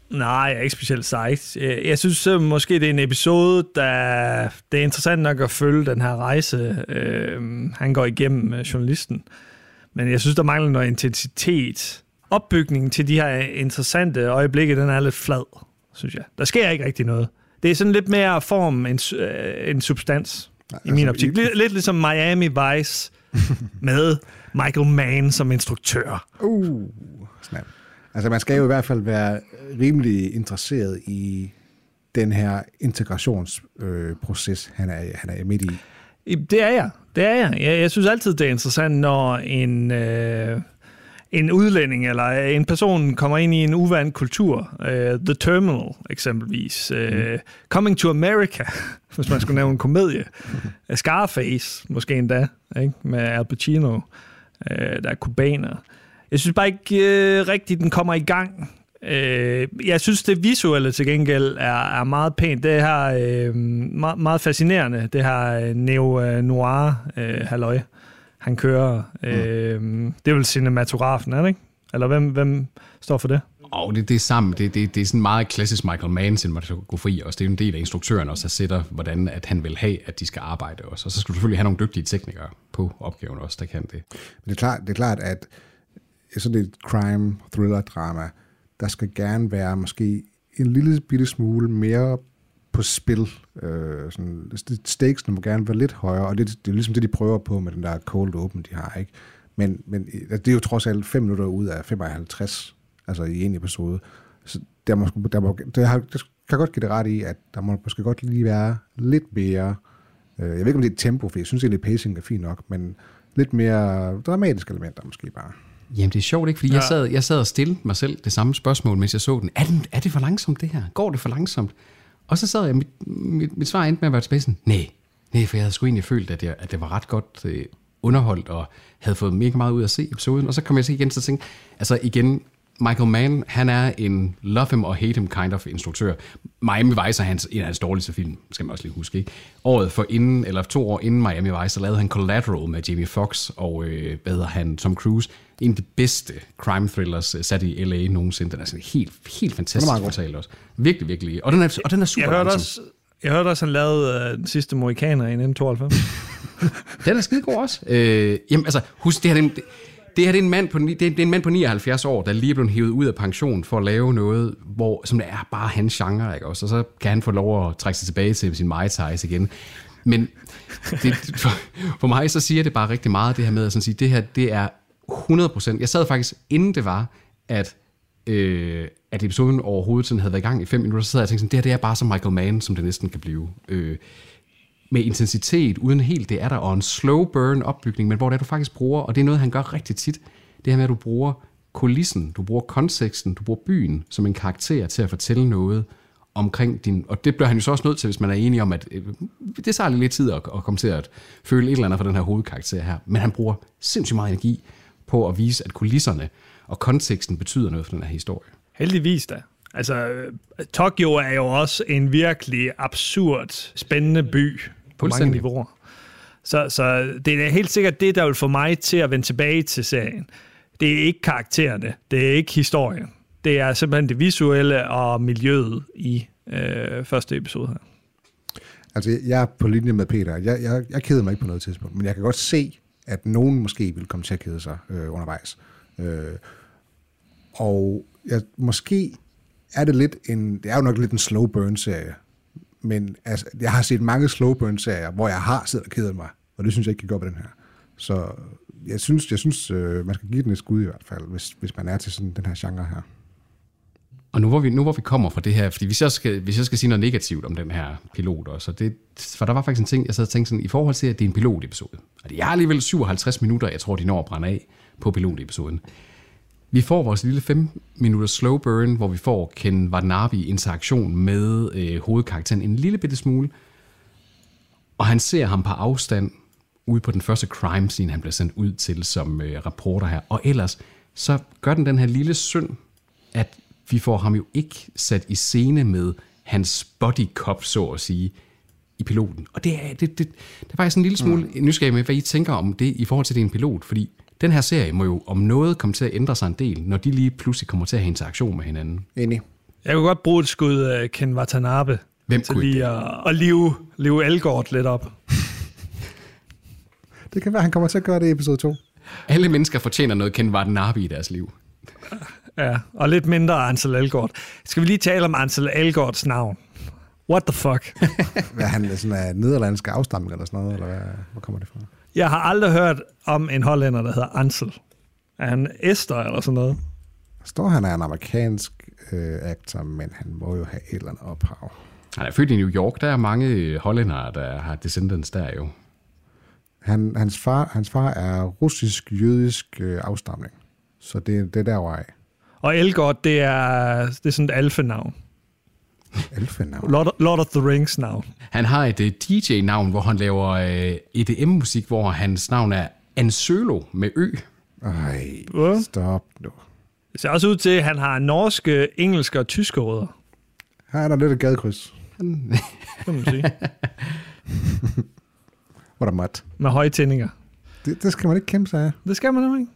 Nej, jeg er ikke specielt sejt. Jeg jeg synes øh, måske, det er en episode, der det er interessant nok at følge den her rejse, øh, han går igennem med journalisten. Men jeg synes, der mangler noget intensitet. Opbygningen til de her interessante øjeblikke, den er lidt flad, synes jeg. Der sker ikke rigtig noget. Det er sådan lidt mere form end, øh, end substans, i min altså, optik. i- Lidt, lidt ligesom Miami Vice [LAUGHS] med Michael Mann som instruktør. Uh, snap. Altså, man skal jo i hvert fald være rimelig interesseret i den her integrationsproces, øh, han, er, han er midt i. Det er jeg. Det er jeg. Jeg, jeg synes altid, det er interessant, når en, øh, en udlænding eller en person kommer ind i en uvant kultur. Øh, The Terminal eksempelvis. Øh, Coming to America, [LAUGHS] hvis man skulle nævne en komedie. [LAUGHS] Scarface, måske endda, ikke? med Al Pacino, øh, der er kubaner. Jeg synes bare ikke øh, rigtigt, den kommer i gang. Øh, jeg synes, det visuelle til gengæld er, er meget pænt. Det her øh, meget, meget fascinerende, det her øh, neo-noir øh, halløj, han kører. Øh, det er vel cinematografen, er det ikke? Eller hvem, hvem står for det? Og det, det er sammen. Det, det, det er sådan meget klassisk Michael Mann cinematografi også. Det er jo en del af instruktøren også, der sætter, hvordan at han vil have, at de skal arbejde også. Og så skal du selvfølgelig have nogle dygtige teknikere på opgaven også, der kan det. Men det er klart, det er klart at sådan et crime, thriller, drama, der skal gerne være måske en lille bitte smule mere på spil. Øh, sådan, stakesene må gerne være lidt højere, og det, det er ligesom det, de prøver på med den der cold open, de har. ikke. Men, men det er jo trods alt 5 minutter ud af 55, altså i en episode. Så der, må, der, må, der, har, der kan godt give det ret i, at der må måske godt lige være lidt mere, øh, jeg ved ikke om det er tempo, for jeg synes egentlig, pacing er fint nok, men lidt mere dramatiske elementer måske bare. Jamen det er sjovt, ikke? Fordi ja. jeg, sad, jeg sad og stillede mig selv det samme spørgsmål, mens jeg så den. Er, den. er det for langsomt, det her? Går det for langsomt? Og så sad jeg, mit, mit, mit svar endte med at være tilbage sådan, nej, nej, for jeg havde sgu egentlig følt, at, jeg, at det var ret godt øh, underholdt, og havde fået mega meget ud af at se episoden. Og så kom jeg så igen til at tænke, altså igen, Michael Mann, han er en love him or hate him kind of instruktør. Miami Vice er hans, en af hans dårligste film, skal man også lige huske. Ikke? Året for inden, eller to år inden Miami Vice, så lavede han Collateral med Jamie Foxx og øh, hvad hedder han, Tom Cruise. En af de bedste crime thrillers øh, sat i L.A. nogensinde. Den er sådan helt, helt fantastisk fortalt også. Virkelig, virkelig. Og den er, og den er super Jeg hørte også, jeg hørte også, han lavede øh, den sidste Mohikaner i 1992. [LAUGHS] Den er skide god også. Øh, jamen, altså, husk, det her, det, det her det er, en mand på, det er, det er en mand på 79 år, der lige er blevet hævet ud af pension for at lave noget, hvor, som det er bare hans genre, ikke også? Og så kan han få lov at trække sig tilbage til sin Mai Tais igen. Men det, for, for, mig så siger det bare rigtig meget, det her med at sådan sige, det her, det er 100%. Jeg sad faktisk, inden det var, at øh, at episoden overhovedet sådan havde været i gang i fem minutter, så sad jeg og tænkte sådan, det her det er bare som Michael Mann, som det næsten kan blive. Øh, med intensitet, uden helt det er der, og en slow burn opbygning, men hvor det er, du faktisk bruger, og det er noget, han gør rigtig tit, det her med, at du bruger kulissen, du bruger konteksten, du bruger byen som en karakter til at fortælle noget omkring din, og det bliver han jo så også nødt til, hvis man er enig om, at øh, det tager lidt tid at, at komme til at føle et eller andet for den her hovedkarakter her, men han bruger sindssygt meget energi på at vise, at kulisserne og konteksten betyder noget for den her historie. Heldigvis da. Altså, øh, Tokyo er jo også en virkelig absurd, spændende by på mange niveauer. Så, så det er helt sikkert det, der vil få mig til at vende tilbage til serien. Det er ikke karaktererne, det er ikke historien. Det er simpelthen det visuelle og miljøet i øh, første episode her. Altså, jeg er på linje med Peter. Jeg, jeg, jeg keder mig ikke på noget tidspunkt, men jeg kan godt se, at nogen måske vil komme til at kede sig øh, undervejs. Øh, og ja, måske er det lidt en, det er jo nok lidt en slow burn serie, men altså, jeg har set mange slow burn serier, hvor jeg har siddet og kedet mig, og det synes jeg ikke kan gå på den her. Så jeg synes, jeg synes øh, man skal give den et skud i hvert fald, hvis, hvis man er til sådan den her genre her. Og nu hvor, vi, nu hvor vi kommer fra det her, fordi hvis jeg, skal, hvis jeg skal sige noget negativt om den her pilot også, det, for der var faktisk en ting, jeg sad og tænkte sådan, i forhold til, at det er en pilotepisode, og det er alligevel 57 minutter, jeg tror, de når at brænde af på pilotepisoden. Vi får vores lille 5 minutter slow burn, hvor vi får Ken Watanabe i interaktion med øh, hovedkarakteren en lille bitte smule, og han ser ham på afstand ude på den første crime scene, han bliver sendt ud til som øh, reporter her. Og ellers, så gør den den her lille synd, at vi får ham jo ikke sat i scene med hans body cop, så at sige, i piloten. Og det er, det, det, det er faktisk en lille smule mm. nysgerrig med, hvad I tænker om det i forhold til det en pilot, fordi den her serie må jo om noget komme til at ændre sig en del, når de lige pludselig kommer til at have interaktion med hinanden. Enig. Jeg kunne godt bruge et skud af Ken Watanabe Hvem til kunne lige at, at live, live Elgort lidt op. [LAUGHS] Det kan være, han kommer til at gøre det i episode 2. Alle mennesker fortjener noget Ken Watanabe i deres liv. Ja, og lidt mindre Ansel Elgort. Skal vi lige tale om Ansel Elgorts navn? What the fuck? [LAUGHS] Hvad er han sådan af nederlandske afstamning eller sådan noget, eller hvad, hvor kommer det fra? Jeg har aldrig hørt om en hollænder, der hedder Ansel. Er han Esther eller sådan noget? Der står, han er en amerikansk øh, actor, men han må jo have et eller andet ophav. Han er født i New York, der er mange hollændere, der har descendants der jo. Han, hans, far, hans far er russisk-jødisk øh, afstamning, så det, det er derovre af. Og Elgort, det er, det er sådan et alfenavn. Elfenavn. Lord, Lord of the Rings navn. Han har et uh, DJ-navn, hvor han laver uh, EDM-musik, hvor hans navn er Ansølo med Ø. Ej, stop nu. Det ser også ud til, at han har norske, engelske og tyske rødder. Her er der lidt et gadekryds. kan [LAUGHS] man sige. Hvor der er mat. Med høje tændinger. Det, det skal man ikke kæmpe sig af. Det skal man nemlig ikke.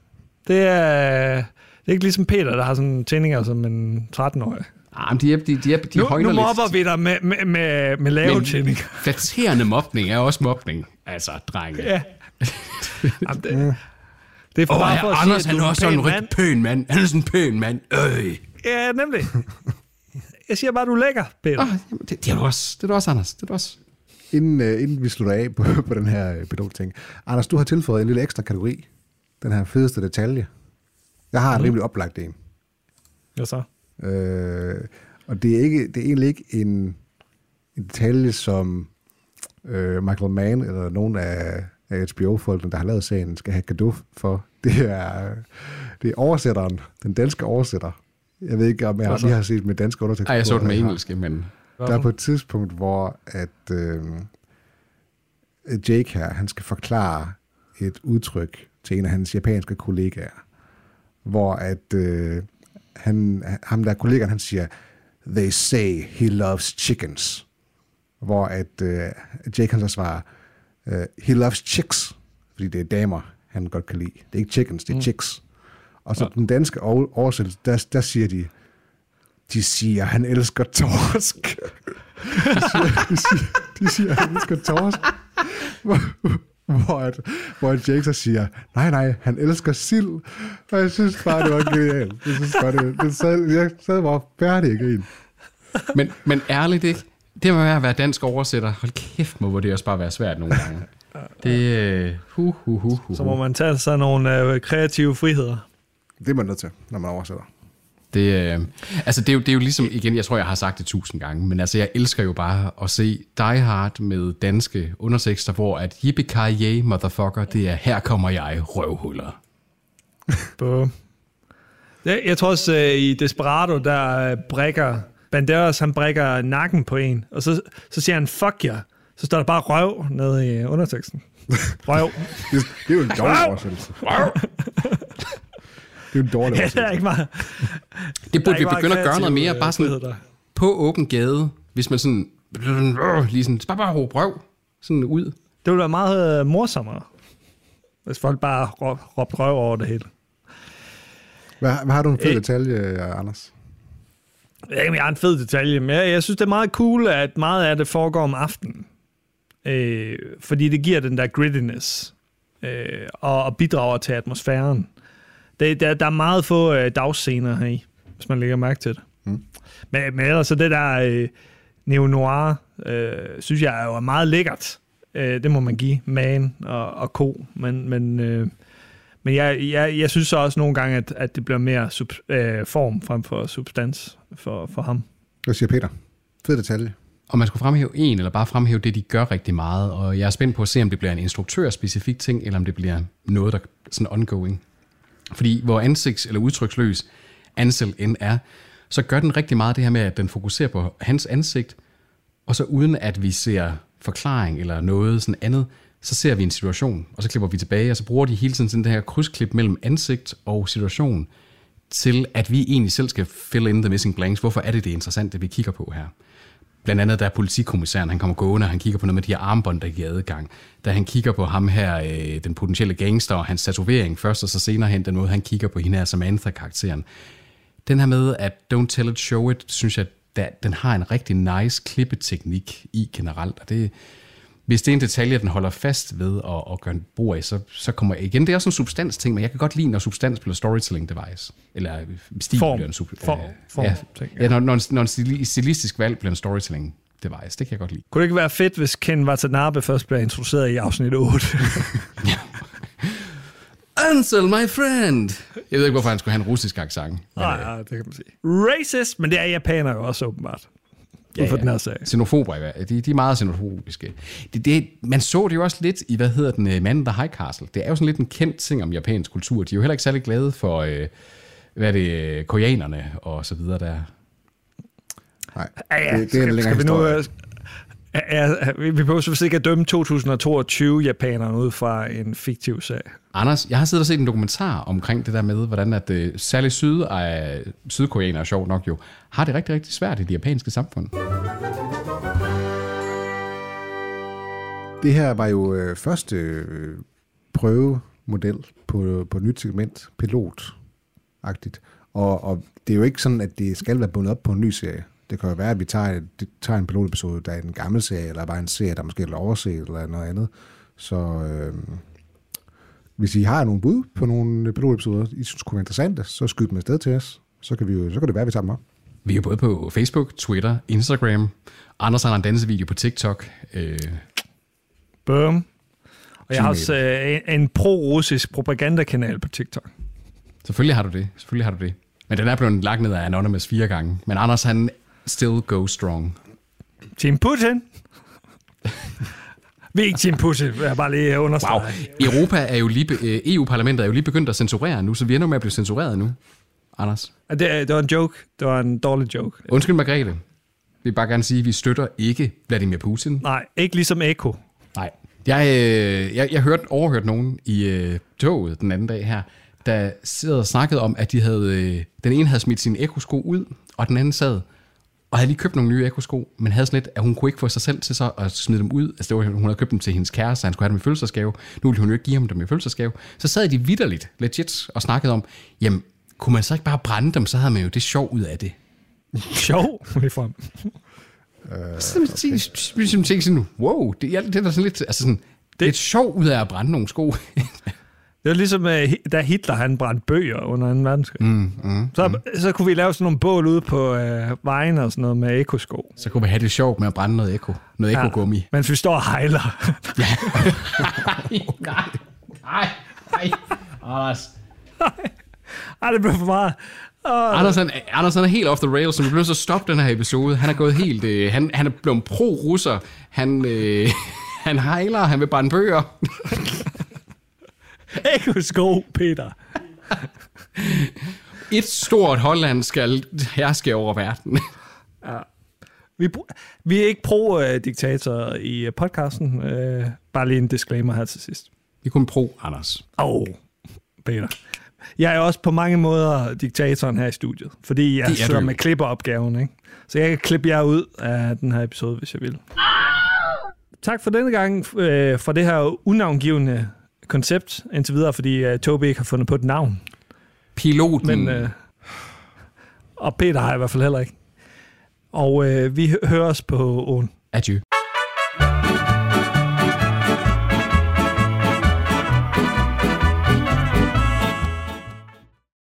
Det er, det er ikke ligesom Peter, der har sådan tændinger som en 13-årig. Ah, men de, er, de, de, er, de Nu, højner nu lidt. mobber vi dig med, med, med, med lave Men tændinger. flatterende mobning er også mobning. Altså, drenge. Ja. [LAUGHS] Jamen, det, det er for Åh, bare for at Anders, sige, han at er du også sådan en rigtig pøn mand. Han er sådan en pøn mand. Øh. Ja, nemlig. Jeg siger bare, du er lækker, Peter. Oh, jamen, det, det, er du også. Det er du også, Anders. Det er du også. Inden, øh, inden vi slutter af på, på den her øh, pilot-ting. Anders, du har tilføjet en lille ekstra kategori. Den her fedeste detalje. Jeg har en rimelig oplagt en. Ja, så. Øh, og det er, ikke, det er egentlig ikke en, en detalje, som øh, Michael Mann eller nogen af, af HBO-folkene, der har lavet serien, skal have gave for. [LAUGHS] Det er, det er oversætteren, den danske oversætter. Jeg ved ikke, om jeg lige har set med danske undertekster. Ej, jeg så den med engelske, men... Der er på et tidspunkt, hvor at øh, Jake her, han skal forklare et udtryk til en af hans japanske kollegaer, hvor at øh, han, ham der kollegaen, han siger, they say he loves chickens. Hvor at øh, Jake han så svarer, øh, he loves chicks, fordi det er damer, han godt kan lide. Det er ikke chickens, det er chicks. Og så den danske over- oversættelse, der, der siger de, de siger, han elsker torsk. [LAUGHS] De siger, de siger, de siger han elsker torsk. [LAUGHS] Hvor, at, hvor at Jake så siger, nej, nej, han elsker sild. Og jeg synes bare, det var genialt. Jeg synes bare, det, det sad, jeg sad bare færdig grin. Men, men ærligt ikke, det må være at være dansk oversætter. Hold kæft, må det også bare være svært nogle gange. [LAUGHS] Det er... Hu, hu, hu, hu, Så må man tage sig nogle øh, kreative friheder. Det er man nødt til, når man oversætter. Det, øh, altså det, er jo, det er jo ligesom, igen, jeg tror, jeg har sagt det tusind gange, men altså, jeg elsker jo bare at se Die Hard med danske undertekster, hvor at yippee motherfucker, det er, her kommer jeg, røvhuller. Ja, jeg tror også, øh, i Desperado, der øh, brækker Banderas, han brækker nakken på en, og så, så siger han, fuck jer. Så står der bare røv nede i underteksten. [LAUGHS] Røv. Det, det er jo en dårlig oversættelse. Det er jo en dårlig [LAUGHS] ja, det er ikke meget. Det burde vi begynde at gøre noget mere, bare øh, sådan der. på åben gade, hvis man sådan, lige sådan, bare bare råbe røv, sådan ud. Det ville være meget øh, morsommere, hvis folk bare rå- råbte røv over det hele. Hvad, hvad har du en fed Øh. detalje, Anders? Jeg ved ikke, jeg har en fed detalje, men jeg, jeg synes, det er meget cool, at meget af det foregår om aftenen. Øh, fordi det giver den der grittiness. øh, og, og bidrager til atmosfæren. Det, der, der er meget få øh, dagscener her i, hvis man lægger mærke til det. Mm. Men, men ellers så det der øh, neo-noir, øh, synes jeg er jo meget lækkert. Øh, det må man give man og, og ko. Men, men, øh, men jeg, jeg, jeg synes så også nogle gange, at, at det bliver mere sub, øh, form frem for substans for, for ham. Hvad siger Peter? Fed detalje. Og man skulle fremhæve en, eller bare fremhæve det, de gør rigtig meget. Og jeg er spændt på at se, om det bliver en instruktør-specifik ting, eller om det bliver noget, der er sådan ongoing. Fordi hvor ansigts- eller udtryksløs Ansel end er, så gør den rigtig meget det her med, at den fokuserer på hans ansigt, og så uden at vi ser forklaring eller noget sådan andet, så ser vi en situation, og så klipper vi tilbage, og så bruger de hele tiden sådan det her krydsklip mellem ansigt og situation, til at vi egentlig selv skal fill in the missing blanks. Hvorfor er det det interessante, vi kigger på her? Blandt andet, der er politikommissæren, han kommer gående, og han kigger på noget med de her armbånd, der giver adgang. Da han kigger på ham her, øh, den potentielle gangster, og hans tatovering først, og så senere hen den måde, han kigger på hende her Samantha-karakteren. Den her med, at don't tell it, show it, synes jeg, der, den har en rigtig nice klippeteknik i generelt, og det, hvis det er en detalje, den holder fast ved og, og gør en brug af, så, så kommer jeg igen. Det er også en substans ting, men jeg kan godt lide, når substans bliver storytelling device. Eller stil Form. bliver en sub, Form. øh, Form, ja, ting, ja. når, når, en, når en stili- stilistisk valg bliver en storytelling device. Det kan jeg godt lide. Kunne det ikke være fedt, hvis Ken Watanabe først bliver introduceret i afsnit 8? [LAUGHS] [LAUGHS] Ansel, my friend! Jeg ved ikke, hvorfor han skulle have en russisk accent. Nej, øh, ja, det kan man sige. Racist, men det er japanere jo også åbenbart. Ja, for den her sag. Xenofober, ja. de, de er meget xenofobiske. Det, det, man så det jo også lidt i, hvad hedder den, uh, Man the High Castle. Det er jo sådan lidt en kendt ting om japansk kultur. De er jo heller ikke særlig glade for, uh, hvad er det, øh, koreanerne og så videre der. Nej, Ja, ja. det, det er en længere skal vi nu... øh, ja, vi vi behøver selvfølgelig ikke at dømme 2022 japanerne ud fra en fiktiv sag. Anders, jeg har siddet og set en dokumentar omkring det der med, hvordan at uh, særligt syd, uh, sydkoreanere, sjovt nok jo, har det rigtig, rigtig svært i det japanske samfund. Det her var jo øh, første øh, prøvemodel på, på et nyt segment, pilot-agtigt. Og, og det er jo ikke sådan, at det skal være bundet op på en ny serie. Det kan jo være, at vi tager, det, tager en pilotepisode, der er en gammel serie, eller bare en serie, der måske er overset, eller noget andet. Så øh, hvis I har nogle bud på nogle pilotepisoder, I synes kunne være interessante, så skyd dem afsted til os. Så kan, vi jo, så kan det være, at vi tager dem op. Vi er både på Facebook, Twitter, Instagram. Anders har en dansevideo på TikTok. Øh, Boom. Og jeg har også øh, en, en pro-russisk propagandakanal på TikTok. Selvfølgelig har du det. Selvfølgelig har du det. Men den er blevet lagt ned af Anonymous fire gange. Men Anders, han still go strong. Team Putin. Vi er ikke Team Putin, vil jeg bare lige understrege. Wow. Europa er jo lige, øh, EU-parlamentet er jo lige begyndt at censurere nu, så vi ender med at blive censureret nu. Anders. Det, det var en joke. Det var en dårlig joke. Undskyld, Margrethe. Vi vil bare gerne sige, at vi støtter ikke Vladimir Putin. Nej, ikke ligesom Eko. Nej. Jeg, øh, jeg, jeg hørte, overhørte nogen i øh, toget den anden dag her, der sidder og snakkede om, at de havde, øh, den ene havde smidt sine ekosko ud, og den anden sad og havde lige købt nogle nye ekosko, men havde sådan lidt, at hun kunne ikke få sig selv til så at smide dem ud. Altså det var, hun havde købt dem til hendes kæreste, så han skulle have dem i fødselsdagsgave. Nu ville hun jo ikke give ham dem i fødselsdagsgave. Så sad de vidderligt, legit, og snakkede om, jamen, kunne man så ikke bare brænde dem, så havde man jo det sjov ud af det. Sjov, ligefrem. Så ligesom tænkte sådan, wow, det, er, det er da sådan lidt, altså sådan, det er et sjov ud af at brænde nogle sko. Det var ligesom, øh, da Hitler han brændte bøger under 2. verdenskrig. Mm, mm, så, mm. så kunne vi lave sådan nogle bål ude på øh, vejen og sådan noget med ekosko. Så kunne vi have det sjovt med at brænde noget eko. Noget ekogummi. Ja. Mens vi står og hejler. ja. [LAUGHS] nej, nej, nej. Anders. Ej, det blev for meget. Oh. Anders, han, Anders han er helt off the rails, så vi bliver så stoppe den her episode. Han er gået helt... Øh, han, han er blevet pro-russer. Han, øh, [LAUGHS] han hejler, han vil brænde bøger. Ekosko, Peter. Et stort Holland skal herske over verden. ja. Vi, vi er ikke pro-diktator i øh, podcasten. Uh, bare lige en disclaimer her til sidst. Vi er kun pro, Anders. Åh, oh, Peter. Jeg er også på mange måder diktatoren her i studiet, fordi jeg sidder med klipperopgaven, ikke? Så jeg kan klippe jer ud af den her episode, hvis jeg vil. Tak for denne gang øh, for det her unavngivende koncept indtil videre, fordi øh, Tobi ikke har fundet på et navn. Piloten. Men, øh, og Peter har jeg i hvert fald heller ikke. Og øh, vi høres på åen. Adieu.